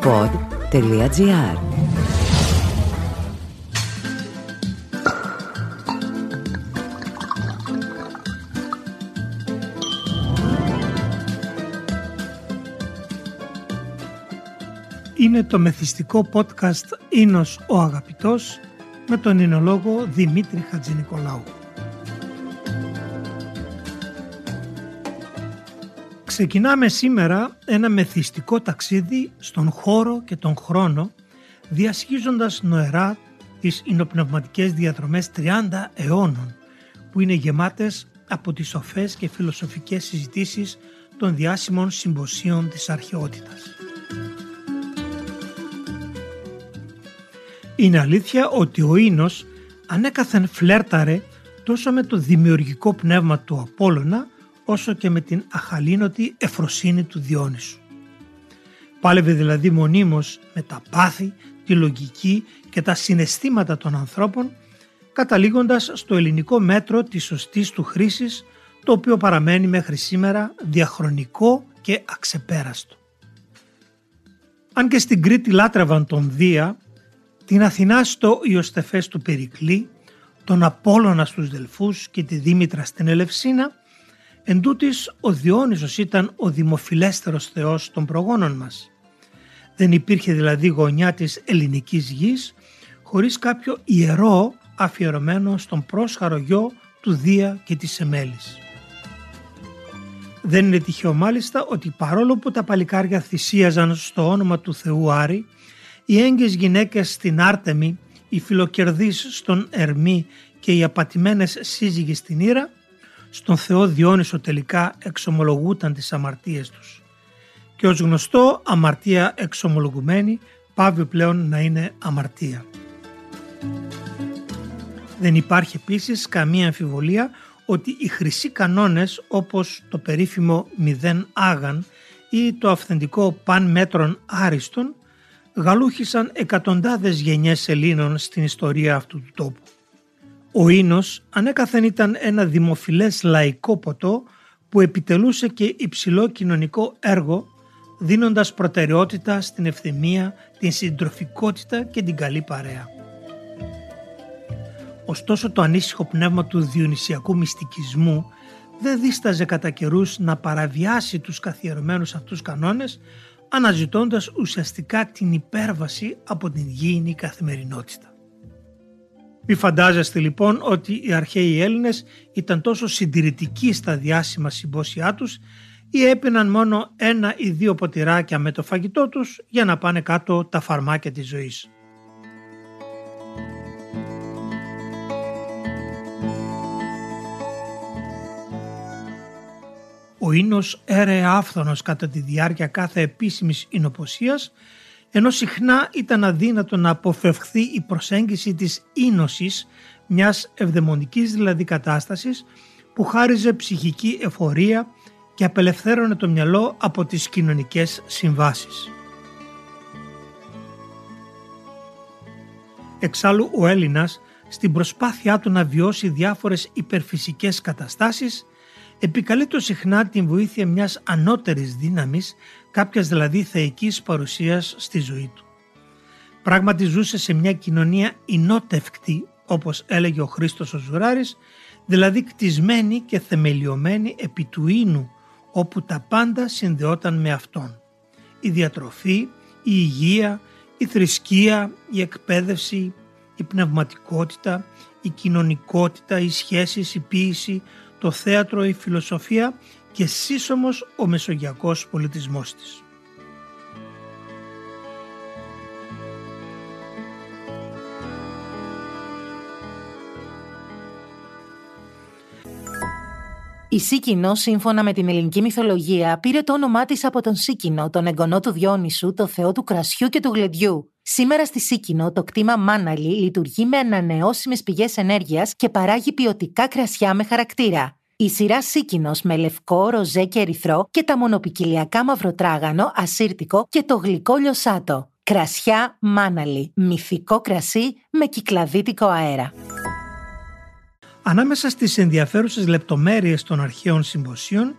pod.gr Είναι το μεθυστικό podcast «Ίνος ο Αγαπητός» με τον εινολόγο Δημήτρη Χατζηνικολάου. Ξεκινάμε σήμερα ένα μεθυστικό ταξίδι στον χώρο και τον χρόνο διασχίζοντας νοερά τις υνοπνευματικές διαδρομές 30 αιώνων που είναι γεμάτες από τις σοφές και φιλοσοφικές συζητήσεις των διάσημων συμποσίων της αρχαιότητας. Είναι αλήθεια ότι ο Ίνος ανέκαθεν φλέρταρε τόσο με το δημιουργικό πνεύμα του Απόλλωνα όσο και με την αχαλήνοτη εφροσύνη του Διόνυσου. Πάλευε δηλαδή μονίμως με τα πάθη, τη λογική και τα συναισθήματα των ανθρώπων καταλήγοντας στο ελληνικό μέτρο της σωστής του χρήσης το οποίο παραμένει μέχρι σήμερα διαχρονικό και αξεπέραστο. Αν και στην Κρήτη λάτρευαν τον Δία, την Αθηνά στο Ιωστεφές του Περικλή, τον Απόλλωνα στους Δελφούς και τη Δήμητρα στην Ελευσίνα, Εν τούτης, ο Διόνυσος ήταν ο δημοφιλέστερος θεός των προγόνων μας. Δεν υπήρχε δηλαδή γωνιά της ελληνικής γης χωρίς κάποιο ιερό αφιερωμένο στον πρόσχαρο γιο του Δία και της Εμέλης. Δεν είναι τυχαίο μάλιστα ότι παρόλο που τα παλικάρια θυσίαζαν στο όνομα του Θεού Άρη, οι έγκυες γυναίκες στην Άρτεμη, οι φιλοκερδείς στον Ερμή και οι απατημένες σύζυγοι στην Ήρα στον Θεό Διόνυσο τελικά εξομολογούταν τις αμαρτίες τους. Και ως γνωστό αμαρτία εξομολογουμένη πάβει πλέον να είναι αμαρτία. Δεν υπάρχει επίσης καμία αμφιβολία ότι οι χρυσοί κανόνες όπως το περίφημο μηδέν άγαν ή το αυθεντικό παν μέτρων άριστον γαλούχησαν εκατοντάδες γενιές Ελλήνων στην ιστορία αυτού του τόπου. Ο ίνος ανέκαθεν ήταν ένα δημοφιλές λαϊκό ποτό που επιτελούσε και υψηλό κοινωνικό έργο δίνοντας προτεραιότητα στην ευθυμία, την συντροφικότητα και την καλή παρέα. Ωστόσο το ανήσυχο πνεύμα του διονυσιακού μυστικισμού δεν δίσταζε κατά καιρούς να παραβιάσει τους καθιερωμένους αυτούς κανόνες αναζητώντας ουσιαστικά την υπέρβαση από την γήινη καθημερινότητα. Μη φαντάζεστε λοιπόν ότι οι αρχαίοι Έλληνες ήταν τόσο συντηρητικοί στα διάσημα συμπόσια τους ή έπιναν μόνο ένα ή δύο ποτηράκια με το φαγητό τους για να πάνε κάτω τα φαρμάκια της ζωής. Ο ίνος έρεε άφθονος κατά τη διάρκεια κάθε επίσημης εινοποσίας ενώ συχνά ήταν αδύνατο να αποφευχθεί η προσέγγιση της ίνωσης, μιας ευδαιμονικής δηλαδή κατάστασης που χάριζε ψυχική εφορία και απελευθέρωνε το μυαλό από τις κοινωνικές συμβάσεις. Εξάλλου ο Έλληνας στην προσπάθειά του να βιώσει διάφορες υπερφυσικές καταστάσεις επικαλείται συχνά την βοήθεια μιας ανώτερης δύναμης, κάποιας δηλαδή θεϊκής παρουσίας στη ζωή του. Πράγματι ζούσε σε μια κοινωνία ινότευκτη, όπως έλεγε ο Χρήστος ο Ζουράρης, δηλαδή κτισμένη και θεμελιωμένη επί του ίνου, όπου τα πάντα συνδεόταν με αυτόν. Η διατροφή, η υγεία, η θρησκεία, η εκπαίδευση, η πνευματικότητα, η κοινωνικότητα, οι σχέσεις, η ποίηση, το θέατρο, η φιλοσοφία και σύσσωμος ο μεσογειακός πολιτισμός της. Η Σίκινο, σύμφωνα με την ελληνική μυθολογία, πήρε το όνομά της από τον Σίκινο, τον εγγονό του Διόνυσου, το θεό του κρασιού και του γλεντιού. Σήμερα στη Σίκινο, το κτήμα Μάναλι λειτουργεί με ανανεώσιμες πηγές ενέργειας και παράγει ποιοτικά κρασιά με χαρακτήρα. Η σειρά Σίκινος με λευκό, ροζέ και ερυθρό και τα μονοπικυλιακά μαυροτράγανο, ασύρτικο και το γλυκό λιωσάτο. Κρασιά Μάναλι, μυθικό κρασί με κυκλαδίτικο αέρα. Ανάμεσα στις ενδιαφέρουσες λεπτομέρειες των αρχαίων συμποσίων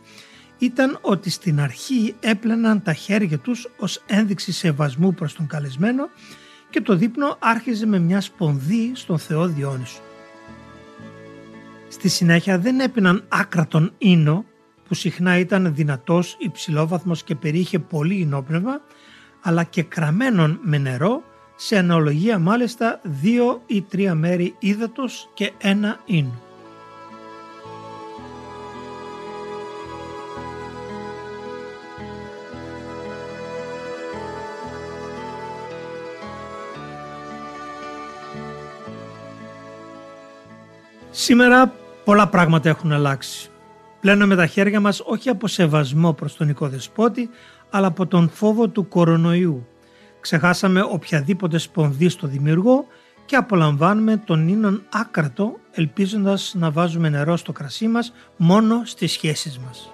ήταν ότι στην αρχή έπλαιναν τα χέρια τους ως ένδειξη σεβασμού προς τον καλεσμένο και το δείπνο άρχιζε με μια σπονδή στον Θεό Διόνυσο. Στη συνέχεια δεν έπιναν άκρατον ίνο που συχνά ήταν δυνατός, υψηλόβαθμος και περιείχε πολύ ινόπνευμα αλλά και κραμένον με νερό σε αναλογία μάλιστα δύο ή τρία μέρη ύδατος και ένα ίνο. Σήμερα πολλά πράγματα έχουν αλλάξει. Πλένουμε τα χέρια μας όχι από σεβασμό προς τον οικοδεσπότη, αλλά από τον φόβο του κορονοϊού. Ξεχάσαμε οποιαδήποτε σπονδύ στο δημιουργό και απολαμβάνουμε τον ίνον άκρατο ελπίζοντας να βάζουμε νερό στο κρασί μας μόνο στις σχέσεις μας.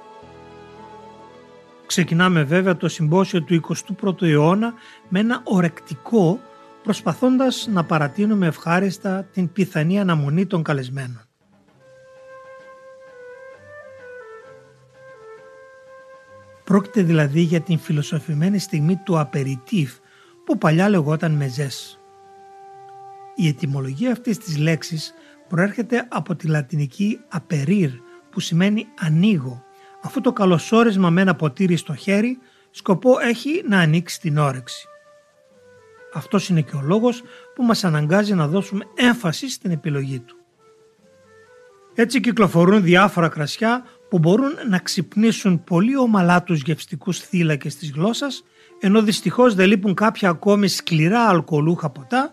Ξεκινάμε βέβαια το συμπόσιο του 21ου αιώνα με ένα ορεκτικό προσπαθώντας να παρατείνουμε ευχάριστα την πιθανή αναμονή των καλεσμένων. Πρόκειται δηλαδή για την φιλοσοφημένη στιγμή του απεριτίφ που παλιά λεγόταν μεζές. Η ετυμολογία αυτής της λέξης προέρχεται από τη λατινική απερίρ που σημαίνει ανοίγω αφού το καλωσόρισμα με ένα ποτήρι στο χέρι σκοπό έχει να ανοίξει την όρεξη. Αυτός είναι και ο λόγος που μας αναγκάζει να δώσουμε έμφαση στην επιλογή του. Έτσι κυκλοφορούν διάφορα κρασιά που μπορούν να ξυπνήσουν πολύ ομαλά τους γευστικούς θύλακες της γλώσσας ενώ δυστυχώς δεν λείπουν κάποια ακόμη σκληρά αλκοολούχα ποτά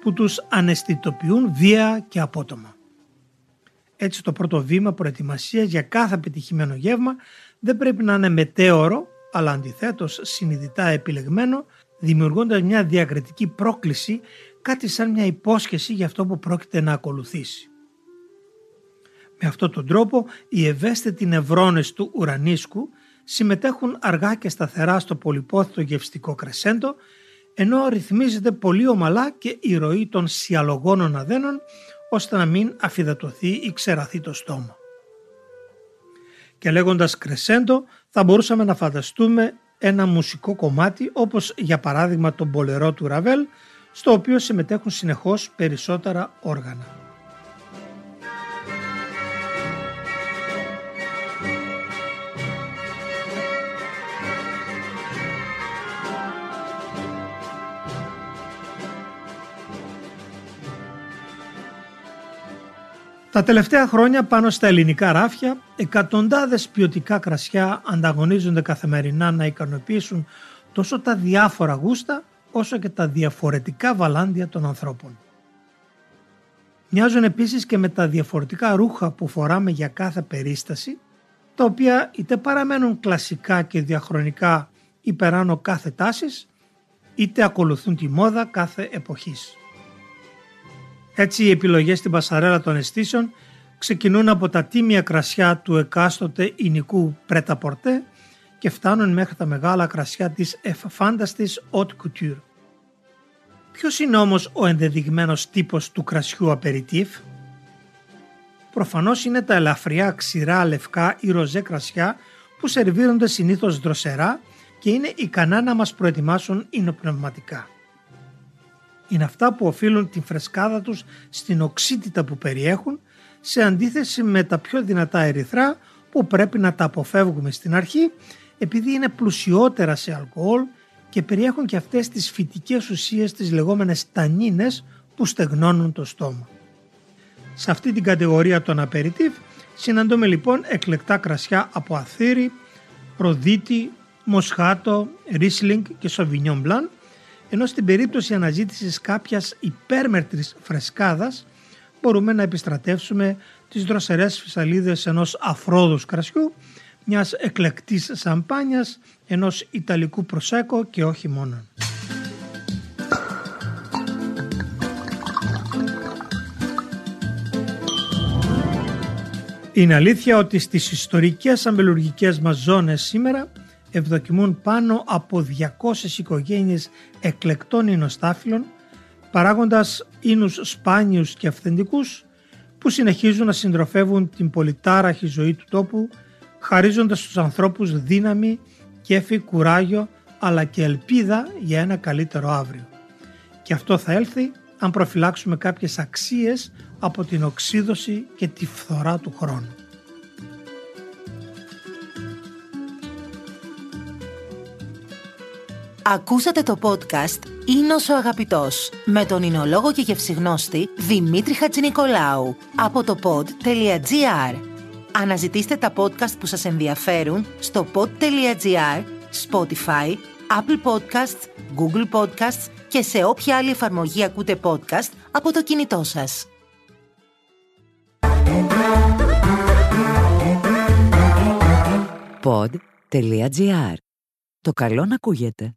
που τους αναισθητοποιούν βία και απότομα. Έτσι το πρώτο βήμα προετοιμασίας για κάθε πετυχημένο γεύμα δεν πρέπει να είναι μετέωρο αλλά αντιθέτως συνειδητά επιλεγμένο δημιουργώντας μια διακριτική πρόκληση, κάτι σαν μια υπόσχεση για αυτό που πρόκειται να ακολουθήσει. Με αυτόν τον τρόπο οι ευαίσθητοι νευρώνες του ουρανίσκου συμμετέχουν αργά και σταθερά στο πολυπόθητο γευστικό κρεσέντο, ενώ ρυθμίζεται πολύ ομαλά και η ροή των σιαλογόνων αδένων, ώστε να μην αφιδατωθεί ή ξεραθεί το στόμα. Και λέγοντας κρεσέντο θα μπορούσαμε να φανταστούμε ένα μουσικό κομμάτι όπως για παράδειγμα το μπολερό του Ραβέλ στο οποίο συμμετέχουν συνεχώς περισσότερα όργανα. Τα τελευταία χρόνια πάνω στα ελληνικά ράφια, εκατοντάδες ποιοτικά κρασιά ανταγωνίζονται καθημερινά να ικανοποιήσουν τόσο τα διάφορα γούστα όσο και τα διαφορετικά βαλάντια των ανθρώπων. Μοιάζουν επίσης και με τα διαφορετικά ρούχα που φοράμε για κάθε περίσταση, τα οποία είτε παραμένουν κλασικά και διαχρονικά υπεράνω κάθε τάσης, είτε ακολουθούν τη μόδα κάθε εποχής. Έτσι οι επιλογές στην πασαρέλα των αισθήσεων ξεκινούν από τα τίμια κρασιά του εκάστοτε ηνικού πρέτα πορτέ και φτάνουν μέχρι τα μεγάλα κρασιά της εφάνταστης haute couture. Ποιος είναι όμως ο ενδεδειγμένος τύπος του κρασιού απεριτίφ; Προφανώς είναι τα ελαφριά ξηρά λευκά ή ροζέ κρασιά που σερβίρονται συνήθως δροσερά και είναι ικανά να μας προετοιμάσουν υνοπνευματικά είναι αυτά που οφείλουν την φρεσκάδα τους στην οξύτητα που περιέχουν σε αντίθεση με τα πιο δυνατά ερυθρά που πρέπει να τα αποφεύγουμε στην αρχή επειδή είναι πλουσιότερα σε αλκοόλ και περιέχουν και αυτές τις φυτικές ουσίες τις λεγόμενες τανίνες που στεγνώνουν το στόμα. Σε αυτή την κατηγορία των απεριτίβ συναντούμε λοιπόν εκλεκτά κρασιά από αθήρι, ροδίτη, μοσχάτο, ρίσλινγκ και σοβινιόν μπλαν ενώ στην περίπτωση αναζήτησης κάποιας υπέρμετρης φρεσκάδας μπορούμε να επιστρατεύσουμε τις δροσερές φυσαλίδες ενός αφρόδους κρασιού, μιας εκλεκτής σαμπάνιας, ενός ιταλικού προσέκο και όχι μόνο. Είναι αλήθεια ότι στις ιστορικές αμπελουργικές μας ζώνες σήμερα ευδοκιμούν πάνω από 200 οικογένειες εκλεκτών εινοστάφυλων, παράγοντας ίνους σπάνιους και αυθεντικούς που συνεχίζουν να συντροφεύουν την πολυτάραχη ζωή του τόπου χαρίζοντας στους ανθρώπους δύναμη, κέφι, κουράγιο αλλά και ελπίδα για ένα καλύτερο αύριο. Και αυτό θα έλθει αν προφυλάξουμε κάποιες αξίες από την οξύδωση και τη φθορά του χρόνου. Ακούσατε το podcast «Ίνος ο Αγαπητός» με τον εινολόγο και γευσιγνώστη Δημήτρη Χατζηνικολάου από το pod.gr. Αναζητήστε τα podcast που σας ενδιαφέρουν στο pod.gr, Spotify, Apple Podcasts, Google Podcasts και σε όποια άλλη εφαρμογή ακούτε podcast από το κινητό σας. Pod.gr. Το καλό να ακούγεται.